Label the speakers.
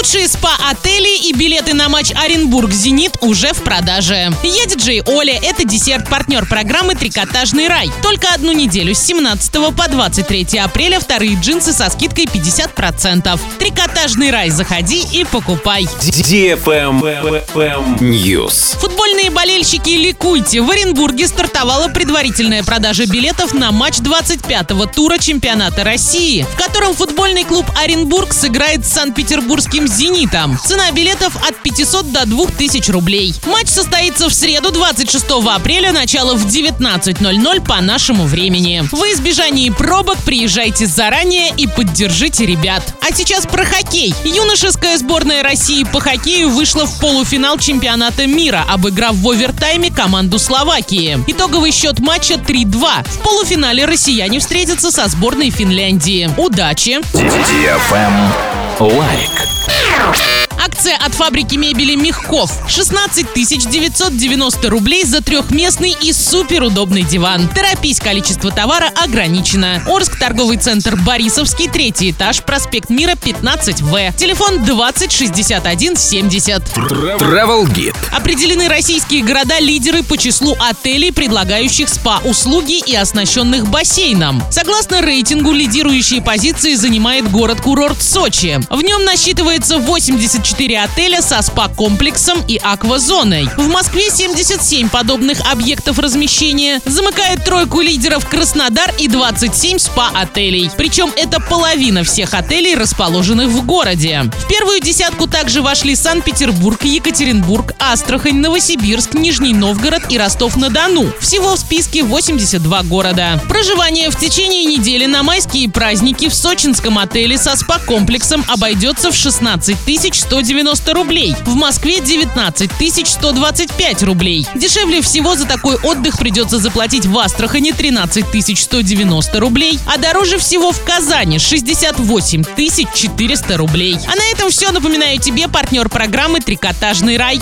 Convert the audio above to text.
Speaker 1: Лучшие спа-отели и билеты на матч Оренбург-Зенит уже в продаже. Я диджей Оля, это десерт-партнер программы «Трикотажный рай». Только одну неделю с 17 по 23 апреля вторые джинсы со скидкой 50%. «Трикотажный рай» заходи и покупай.
Speaker 2: News.
Speaker 1: Футбольные болельщики, ликуйте! В Оренбурге стартовала предварительная продажа билетов на матч 25-го тура чемпионата России, в котором футбольный клуб Оренбург сыграет с Санкт-Петербургским «Зенитом». Цена билетов от 500 до 2000 рублей. Матч состоится в среду 26 апреля, начало в 19.00 по нашему времени. В избежании пробок приезжайте заранее и поддержите ребят. А сейчас про хоккей. Юношеская сборная России по хоккею вышла в полуфинал чемпионата мира, обыграв в овертайме команду Словакии. Итоговый счет матча 3-2. В полуфинале россияне встретятся со сборной Финляндии. Удачи!
Speaker 2: Лайк.
Speaker 1: Акция от фабрики мебели Мехков. 16 990 рублей за трехместный и суперудобный диван. Торопись, количество товара ограничено. Орск, торговый центр Борисовский, третий этаж, проспект Мира, 15В. Телефон 20 61 70.
Speaker 2: Travel Guide.
Speaker 1: Определены российские города-лидеры по числу отелей, предлагающих спа-услуги и оснащенных бассейном. Согласно рейтингу, лидирующие позиции занимает город-курорт Сочи. В нем насчитывается 84 отеля со спа-комплексом и аквазоной. В Москве 77 подобных объектов размещения. Замыкает тройку лидеров Краснодар и 27 спа-отелей. Причем это половина всех отелей, расположенных в городе. В первую десятку также вошли Санкт-Петербург, Екатеринбург, Астрахань, Новосибирск, Нижний Новгород и Ростов-на-Дону. Всего в списке 82 города. Проживание в течение недели на майские праздники в сочинском отеле со спа-комплексом обойдется в 16 190 рублей. В Москве 19 125 рублей. Дешевле всего за такой отдых придется заплатить в Астрахани 13 190 рублей, а дороже всего в Казани 68 400 рублей. А на этом все. Напоминаю тебе партнер программы «Трикотажный рай».